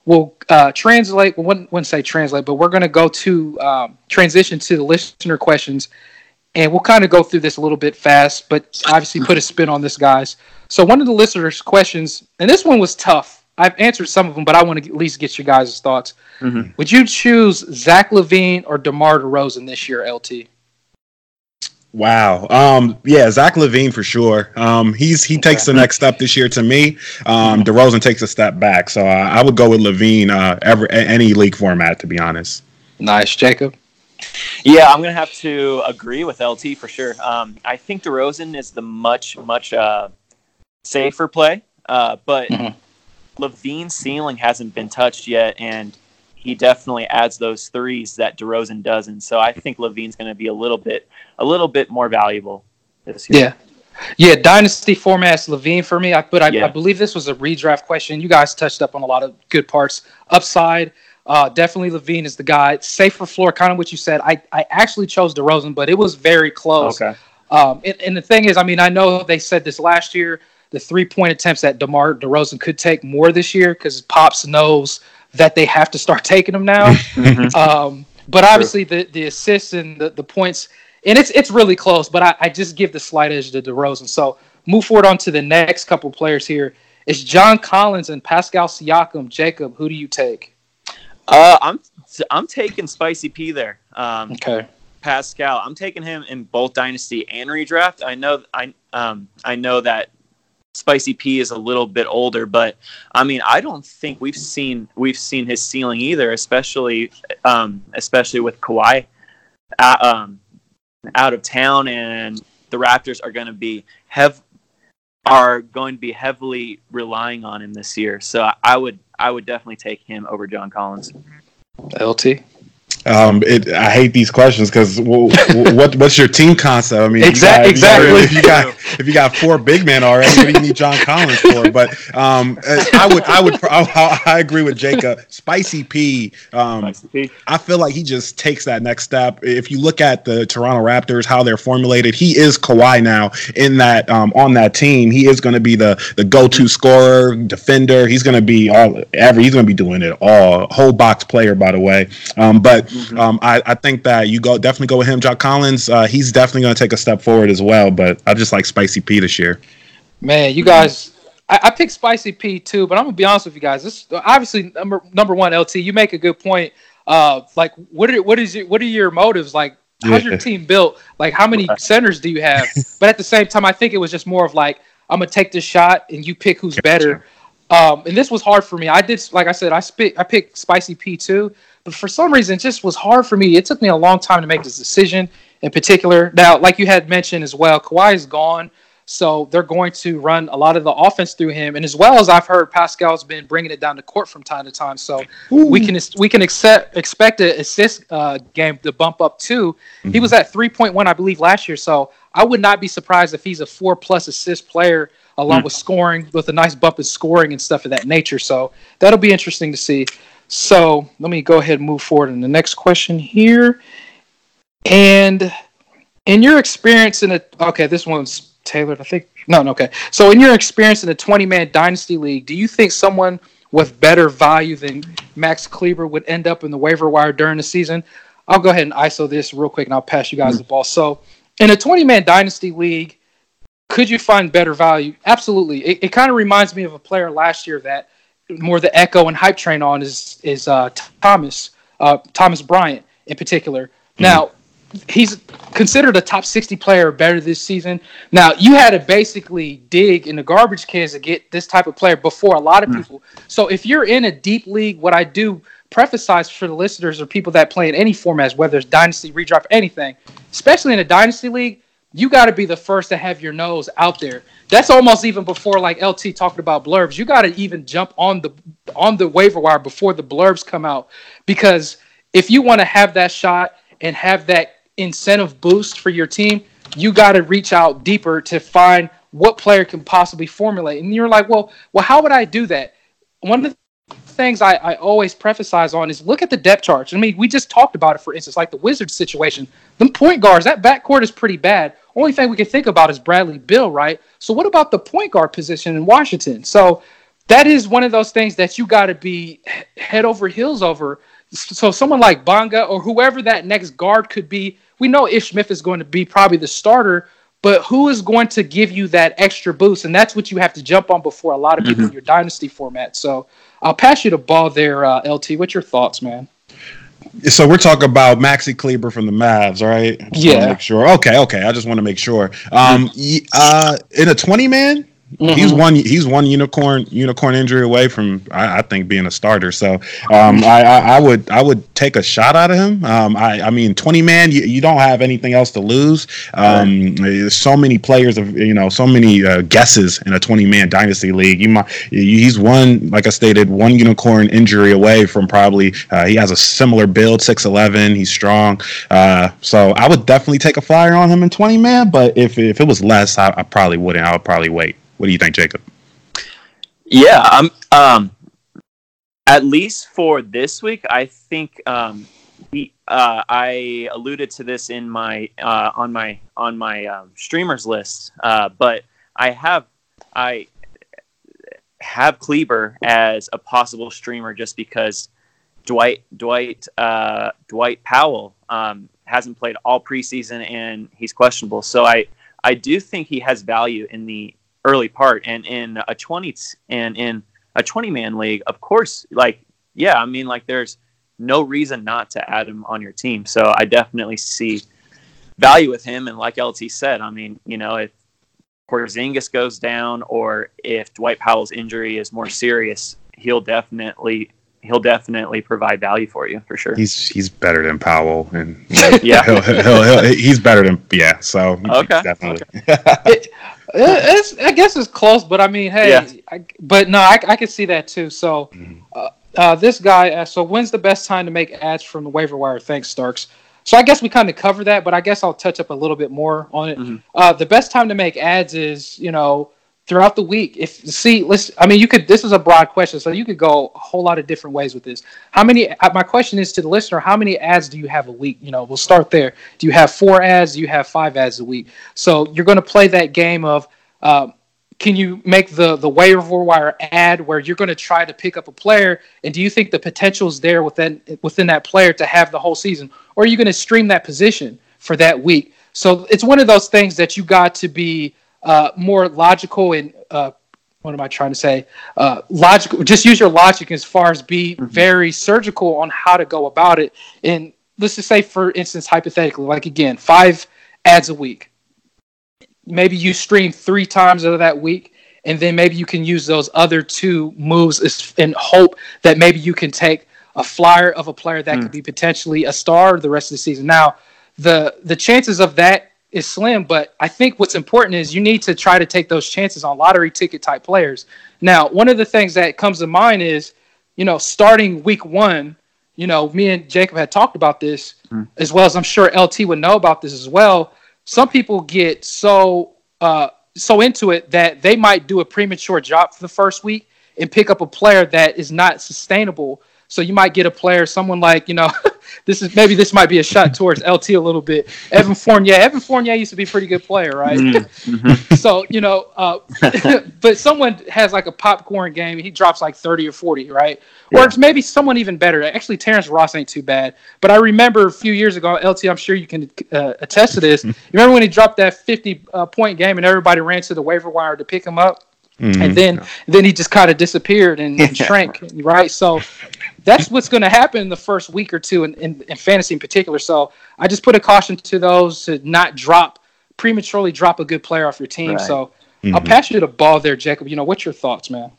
we'll uh, translate we wouldn't, wouldn't say translate but we're going to go to um, transition to the listener questions and we'll kind of go through this a little bit fast but obviously put a spin on this guys. So one of the listeners questions and this one was tough I've answered some of them, but I want to at least get your guys' thoughts. Mm-hmm. Would you choose Zach LaVine or DeMar DeRozan this year, LT? Wow. Um, yeah, Zach LaVine for sure. Um, he's he takes the next step this year to me. Um. DeRozan takes a step back, so I, I would go with LaVine. uh, ever any league format to be honest. Nice, Jacob. Yeah, I'm gonna have to agree with LT for sure. Um, I think DeRozan is the much much uh, safer play, uh, but. Mm-hmm LaVine's ceiling hasn't been touched yet, and he definitely adds those threes that DeRozan doesn't. So I think LaVine's going to be a little bit a little bit more valuable this year. Yeah. Yeah, dynasty formats LaVine for me. I, but I, yeah. I, believe this was a redraft question. You guys touched up on a lot of good parts. Upside, uh, definitely LaVine is the guy. Safer floor, kind of what you said. I, I actually chose DeRozan, but it was very close. Okay. Um, and, and the thing is, I mean, I know they said this last year the three point attempts that DeMar DeRozan could take more this year because Pops knows that they have to start taking them now. Mm-hmm. um, but obviously, the, the assists and the, the points, and it's it's really close. But I, I just give the slight edge to DeRozan. So move forward on to the next couple players here. It's John Collins and Pascal Siakam. Jacob, who do you take? Uh, I'm I'm taking Spicy P there. Um, okay. Pascal, I'm taking him in both dynasty and redraft. I know I um I know that Spicy P is a little bit older, but I mean, I don't think we've seen we've seen his ceiling either, especially um, especially with Kawhi uh, um, out of town, and the Raptors are going to be have are going to be heavily relying on him this year. So I would I would definitely take him over John Collins. LT. Um, it, I hate these questions because well, what what's your team concept? I mean, exactly, exactly. If you got if you got four big men already, what do you need John Collins for? But um, I would I would I, I agree with Jacob. Spicy P. Um, Spicy P. I feel like he just takes that next step. If you look at the Toronto Raptors, how they're formulated, he is Kawhi now in that um, on that team. He is going to be the the go to scorer, defender. He's going to be all every. He's going to be doing it all. Whole box player, by the way. Um, but Mm-hmm. Um, I, I, think that you go definitely go with him. John Collins, uh, he's definitely going to take a step forward as well. But I just like Spicy P this year. Man, you guys, I, I picked Spicy P too. But I'm gonna be honest with you guys. This obviously number number one, LT. You make a good point. Uh, like what are what is your, what are your motives? Like how's yeah. your team built? Like how many centers do you have? but at the same time, I think it was just more of like I'm gonna take this shot and you pick who's better. Um, and this was hard for me. I did, like I said, I spit, I picked Spicy P two, but for some reason, it just was hard for me. It took me a long time to make this decision. In particular, now, like you had mentioned as well, Kawhi is gone, so they're going to run a lot of the offense through him. And as well as I've heard, Pascal's been bringing it down to court from time to time, so Ooh. we can we can accept, expect an assist uh, game to bump up too. Mm-hmm. He was at three point one, I believe, last year. So I would not be surprised if he's a four plus assist player along mm. with scoring, with a nice bump in scoring and stuff of that nature. So that'll be interesting to see. So let me go ahead and move forward in the next question here. And in your experience in a okay, this one's tailored, I think. No, no, okay. So in your experience in a 20 man dynasty league, do you think someone with better value than Max Kleber would end up in the waiver wire during the season? I'll go ahead and ISO this real quick and I'll pass you guys mm-hmm. the ball. So in a 20 man dynasty league, could you find better value? Absolutely. It, it kind of reminds me of a player last year that more the echo and hype train on is is uh, Thomas uh, Thomas Bryant in particular. Mm-hmm. Now he's considered a top 60 player better this season. Now you had to basically dig in the garbage cans to get this type of player before a lot of mm-hmm. people. So if you're in a deep league, what I do preface for the listeners or people that play in any formats, whether it's dynasty, redraft, anything, especially in a dynasty league, you got to be the first to have your nose out there. That's almost even before like LT talked about blurbs. You got to even jump on the on the waiver wire before the blurbs come out because if you want to have that shot and have that incentive boost for your team, you got to reach out deeper to find what player can possibly formulate. And you're like, well, well, how would I do that? One of the things I, I always preface on is look at the depth charts. I mean, we just talked about it, for instance, like the Wizards situation. The point guards, that backcourt is pretty bad. Only thing we can think about is Bradley Beal, right? So what about the point guard position in Washington? So that is one of those things that you got to be head over heels over. So someone like Bonga or whoever that next guard could be, we know Ish Smith is going to be probably the starter, but who is going to give you that extra boost? And that's what you have to jump on before a lot of people mm-hmm. in your dynasty format. So I'll pass you the ball there, uh, LT. What's your thoughts, man? So we're talking about Maxi Kleber from the Mavs, right? yeah. Make sure. Okay, okay. I just want to make sure. Um, uh, in a twenty man, Mm-hmm. He's one. He's one unicorn unicorn injury away from I, I think being a starter. So um, I, I, I, would I would take a shot out of him. Um, I, I mean, twenty man, you, you don't have anything else to lose. Um, right. So many players of you know so many uh, guesses in a twenty man dynasty league. You might he's one like I stated one unicorn injury away from probably uh, he has a similar build six eleven. He's strong. Uh, so I would definitely take a flyer on him in twenty man. But if if it was less, I, I probably wouldn't. I would probably wait. What do you think, Jacob? Yeah, I'm. Um, at least for this week, I think um, uh, I alluded to this in my uh, on my on my um, streamers list, uh, but I have I have Kleber as a possible streamer just because Dwight Dwight uh, Dwight Powell um, hasn't played all preseason and he's questionable. So I I do think he has value in the early part. And in a 20 and in a 20 man league, of course, like, yeah, I mean, like there's no reason not to add him on your team. So I definitely see value with him. And like LT said, I mean, you know, if Porzingis goes down or if Dwight Powell's injury is more serious, he'll definitely he'll definitely provide value for you for sure. He's he's better than Powell, and yeah, he'll, he'll, he'll, he's better than yeah. So okay, definitely. Okay. it, I guess it's close, but I mean, hey, yeah. I, but no, I, I can see that too. So, mm-hmm. uh, uh, this guy, uh, so when's the best time to make ads from the waiver wire? Thanks, Starks. So I guess we kind of cover that, but I guess I'll touch up a little bit more on it. Mm-hmm. Uh, the best time to make ads is, you know, throughout the week. If see, let's. I mean, you could. This is a broad question, so you could go a whole lot of different ways with this. How many? My question is to the listener: How many ads do you have a week? You know, we'll start there. Do you have four ads? Do you have five ads a week? So you're going to play that game of. Uh, can you make the the waiver wire ad where you're going to try to pick up a player and do you think the potential is there within within that player to have the whole season or are you going to stream that position for that week so it's one of those things that you got to be uh, more logical and uh, what am I trying to say? Uh, logical. Just use your logic as far as be mm-hmm. very surgical on how to go about it. And let's just say, for instance, hypothetically, like again, five ads a week. Maybe you stream three times out of that week, and then maybe you can use those other two moves in hope that maybe you can take a flyer of a player that mm. could be potentially a star the rest of the season. Now, the the chances of that is slim, but I think what's important is you need to try to take those chances on lottery ticket type players. Now, one of the things that comes to mind is, you know, starting week one, you know, me and Jacob had talked about this mm. as well as I'm sure LT would know about this as well. Some people get so uh, so into it that they might do a premature drop for the first week and pick up a player that is not sustainable so you might get a player, someone like, you know, this is maybe this might be a shot towards LT a little bit. Evan Fournier. Evan Fournier used to be a pretty good player, right? Mm-hmm. so, you know, uh, but someone has like a popcorn game, he drops like 30 or 40, right? Yeah. Or it's maybe someone even better. Actually, Terrence Ross ain't too bad. But I remember a few years ago, LT, I'm sure you can uh, attest to this. You remember when he dropped that 50 uh, point game and everybody ran to the waiver wire to pick him up? Mm-hmm. And then, then he just kind of disappeared and, and shrank, right? So that's what's going to happen in the first week or two in, in, in, fantasy in particular. So I just put a caution to those to not drop prematurely drop a good player off your team. Right. So mm-hmm. I'll pass you the ball there, Jacob. You know, what's your thoughts, man?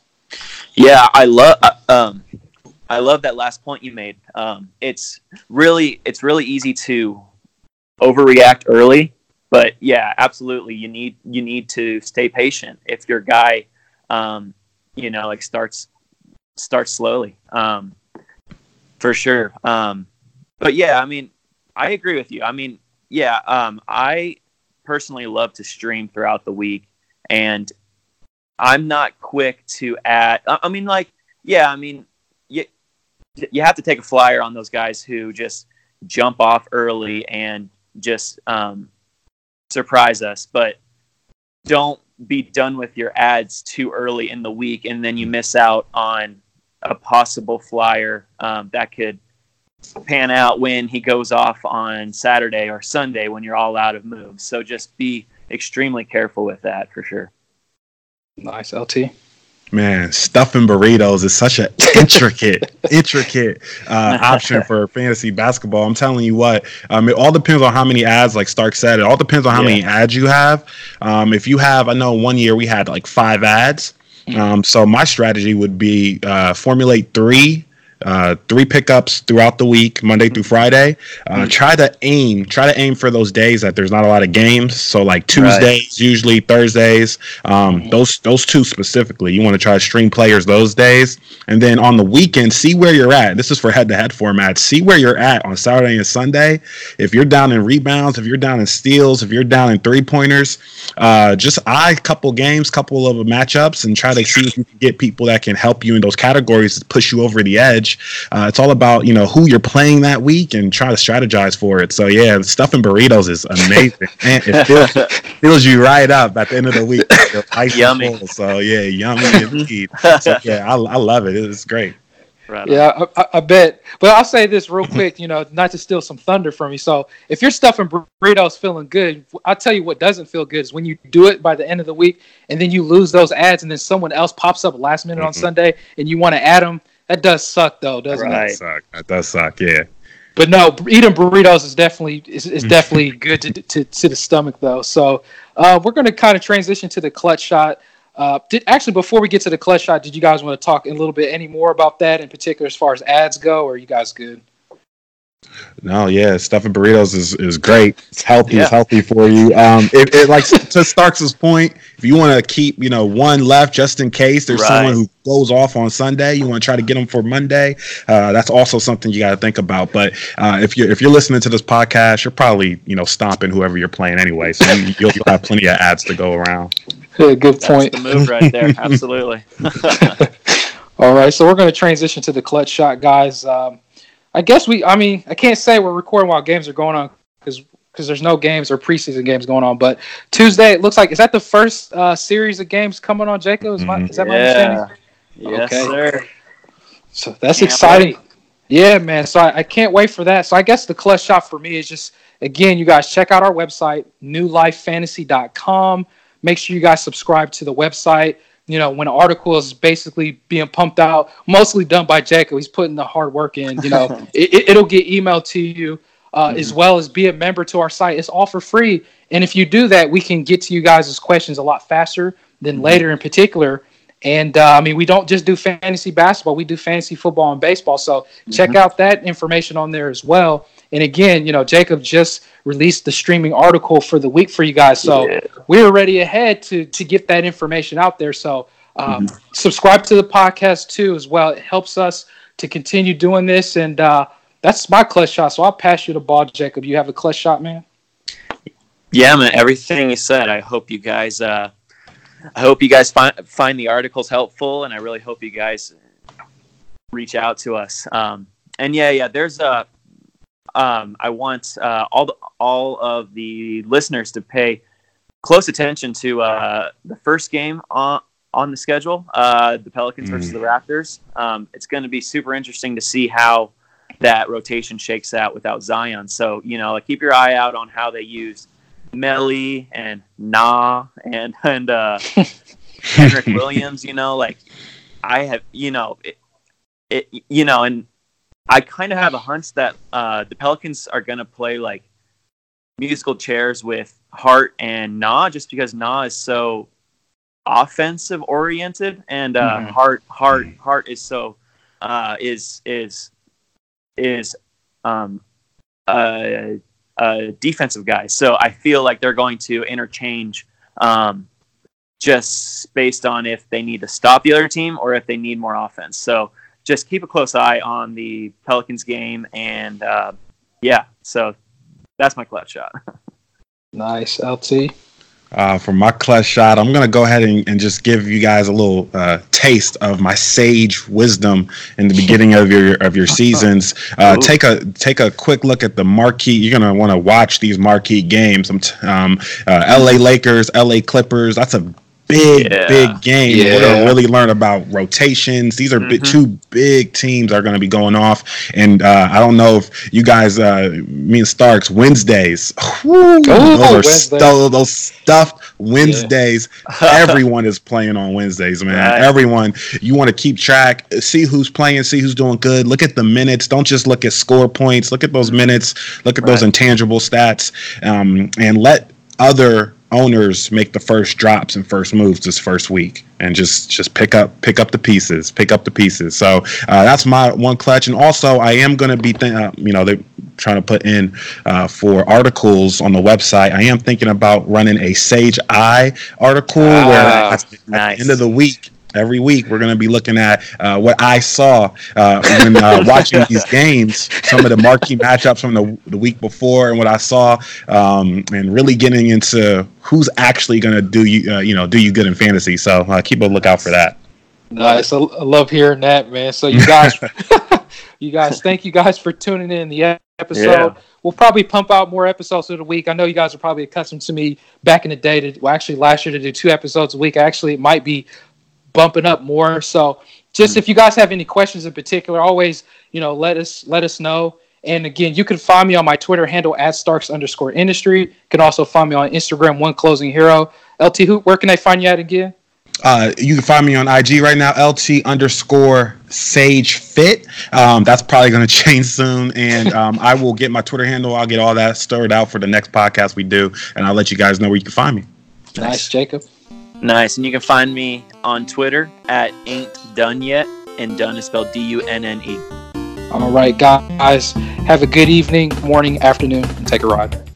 Yeah, I love uh, um, I love that last point you made. Um, it's really it's really easy to overreact early, but yeah, absolutely. You need you need to stay patient if your guy, um, you know, like starts starts slowly. Um, for sure. Um, but yeah, I mean, I agree with you. I mean, yeah, um, I personally love to stream throughout the week, and I'm not quick to add. I mean, like, yeah, I mean, yeah, you have to take a flyer on those guys who just jump off early and just um, surprise us. But don't be done with your ads too early in the week, and then you miss out on a possible flyer um, that could pan out when he goes off on Saturday or Sunday when you're all out of moves. So just be extremely careful with that for sure. Nice, LT. Man, stuffing burritos is such an intricate, intricate uh, option for fantasy basketball. I'm telling you what, um, it all depends on how many ads, like Stark said, it all depends on how yeah. many ads you have. Um, if you have, I know one year we had like five ads. Um, so my strategy would be uh, formulate three uh, three pickups throughout the week, Monday through Friday. Uh, mm-hmm. Try to aim, try to aim for those days that there's not a lot of games. So like Tuesdays, right. usually Thursdays. Um, mm-hmm. Those those two specifically, you want to try to stream players those days, and then on the weekend, see where you're at. This is for head-to-head format. See where you're at on Saturday and Sunday. If you're down in rebounds, if you're down in steals, if you're down in three pointers, uh, just eye a couple games, couple of matchups, and try to see if you can get people that can help you in those categories to push you over the edge uh, it's all about you know who you're playing that week and try to strategize for it. So yeah, stuffing burritos is amazing. Man, it feels, fills you right up at the end of the week. yummy. Full. So yeah, yummy indeed. So yeah, I, I love it. It's great. Right yeah, I, I, bet. But I'll say this real quick, you know, not to steal some thunder from you. So if you're stuffing burritos feeling good, I'll tell you what doesn't feel good is when you do it by the end of the week and then you lose those ads and then someone else pops up last minute mm-hmm. on Sunday and you want to add them that does suck though, doesn't right. it? Suck. That does suck. Yeah. But no, eating burritos is definitely is, is definitely good to, to, to the stomach though. So uh, we're going to kind of transition to the clutch shot. Uh, did, actually, before we get to the clutch shot, did you guys want to talk a little bit any more about that in particular, as far as ads go, or are you guys good? No, yeah, stuffing burritos is, is great. It's healthy. Yeah. It's healthy for you. Um, it, it like to Starks' point, if you want to keep you know one left just in case there's right. someone who goes off on Sunday, you want to try to get them for Monday. Uh, that's also something you got to think about. But uh, if you're if you're listening to this podcast, you're probably you know stomping whoever you're playing anyway, so you, will you'll have plenty of ads to go around. Yeah, good point. That's the move right there. Absolutely. All right, so we're going to transition to the clutch shot, guys. Um, I guess we. I mean, I can't say we're recording while games are going on because because there's no games or preseason games going on. But Tuesday, it looks like is that the first uh, series of games coming on, Jacob? Is, my, is that my yeah. understanding? Yes, okay. sir. So that's can't exciting. Wait. Yeah, man. So I, I, can't wait for that. So I guess the clutch shot for me is just again, you guys check out our website, newlifefantasy.com. Make sure you guys subscribe to the website you know, when an article is basically being pumped out, mostly done by Jacob, he's putting the hard work in. You know, it, will get emailed to you uh, mm-hmm. as well as be a member to our site. It's all for free, and if you do that, we can get to you guys' questions a lot faster than mm-hmm. later in particular. And uh, I mean, we don't just do fantasy basketball; we do fantasy football and baseball. So mm-hmm. check out that information on there as well. And again, you know, Jacob just released the streaming article for the week for you guys. So yeah. we're already ahead to to get that information out there. So um, mm-hmm. subscribe to the podcast too as well. It helps us to continue doing this. And uh, that's my clutch shot. So I'll pass you the ball, Jacob. You have a clutch shot, man. Yeah, man. Everything you said. I hope you guys. Uh, I hope you guys find find the articles helpful, and I really hope you guys reach out to us. Um, and yeah, yeah. There's a um, I want uh, all the, all of the listeners to pay close attention to uh, the first game on on the schedule, uh, the Pelicans mm. versus the Raptors. Um, it's going to be super interesting to see how that rotation shakes out without Zion. So you know, like keep your eye out on how they use Melli and Nah and and uh, Kenrich Williams. You know, like I have, you know, it, it you know, and I kind of have a hunch that uh, the Pelicans are going to play like musical chairs with Hart and Na, just because Na is so offensive oriented, and uh, mm-hmm. Hart Hart mm-hmm. Hart is so uh, is is is um, a, a, defensive guy. So I feel like they're going to interchange. Um, just based on if they need to stop the other team or if they need more offense. So just keep a close eye on the Pelicans game, and uh, yeah, so that's my clutch shot. nice, LT. Uh, for my clutch shot, I'm gonna go ahead and, and just give you guys a little uh, taste of my sage wisdom in the beginning of your of your seasons. Uh, take a take a quick look at the marquee. You're gonna want to watch these marquee games. Um, uh, L.A. Lakers, L.A. Clippers. That's a big, yeah. big game. Yeah. We're gonna really learn about rotations. These are mm-hmm. big, two big teams are gonna be going off, and uh, I don't know if you guys, uh, me and Starks, Wednesdays. Whew, those are st- those stuffed Wednesdays. Yeah. Everyone is playing on Wednesdays, man. Right. Everyone. You want to keep track, see who's playing, see who's doing good. Look at the minutes. Don't just look at score points. Look at those minutes. Look at right. those intangible stats, um, and let other owners make the first drops and first moves this first week and just just pick up pick up the pieces pick up the pieces. So uh, that's my one clutch. And also i am going to be th- uh, you know they're trying to put in uh, for articles on the website. I am thinking about running a sage eye article where ah, at, nice. at the end of the week every week we're going to be looking at uh, what I saw uh, when uh, watching these games, some of the marquee matchups from the, the week before, and what I saw, um, and really getting into who's actually going to do you, uh, you know, do you good in fantasy. So uh, keep a lookout for that. Nice, I love hearing that, man. So you guys, you guys, thank you guys for tuning in the episode. Yeah. We'll probably pump out more episodes of the week. I know you guys are probably accustomed to me back in the day to well, actually last year to do two episodes a week. Actually, it might be bumping up more. So just if you guys have any questions in particular, always you know let us let us know. And again, you can find me on my Twitter handle at Starks underscore industry. You can also find me on Instagram, One Closing Hero. LT Hoop, where can they find you at again? Uh, you can find me on IG right now, LT underscore Sage Fit. Um, that's probably going to change soon, and um, I will get my Twitter handle. I'll get all that stirred out for the next podcast we do, and I'll let you guys know where you can find me. Nice, Jacob. Nice. And you can find me on Twitter at ain't done yet. And done is spelled D U N N E. All right, guys. Have a good evening, morning, afternoon, and take a ride.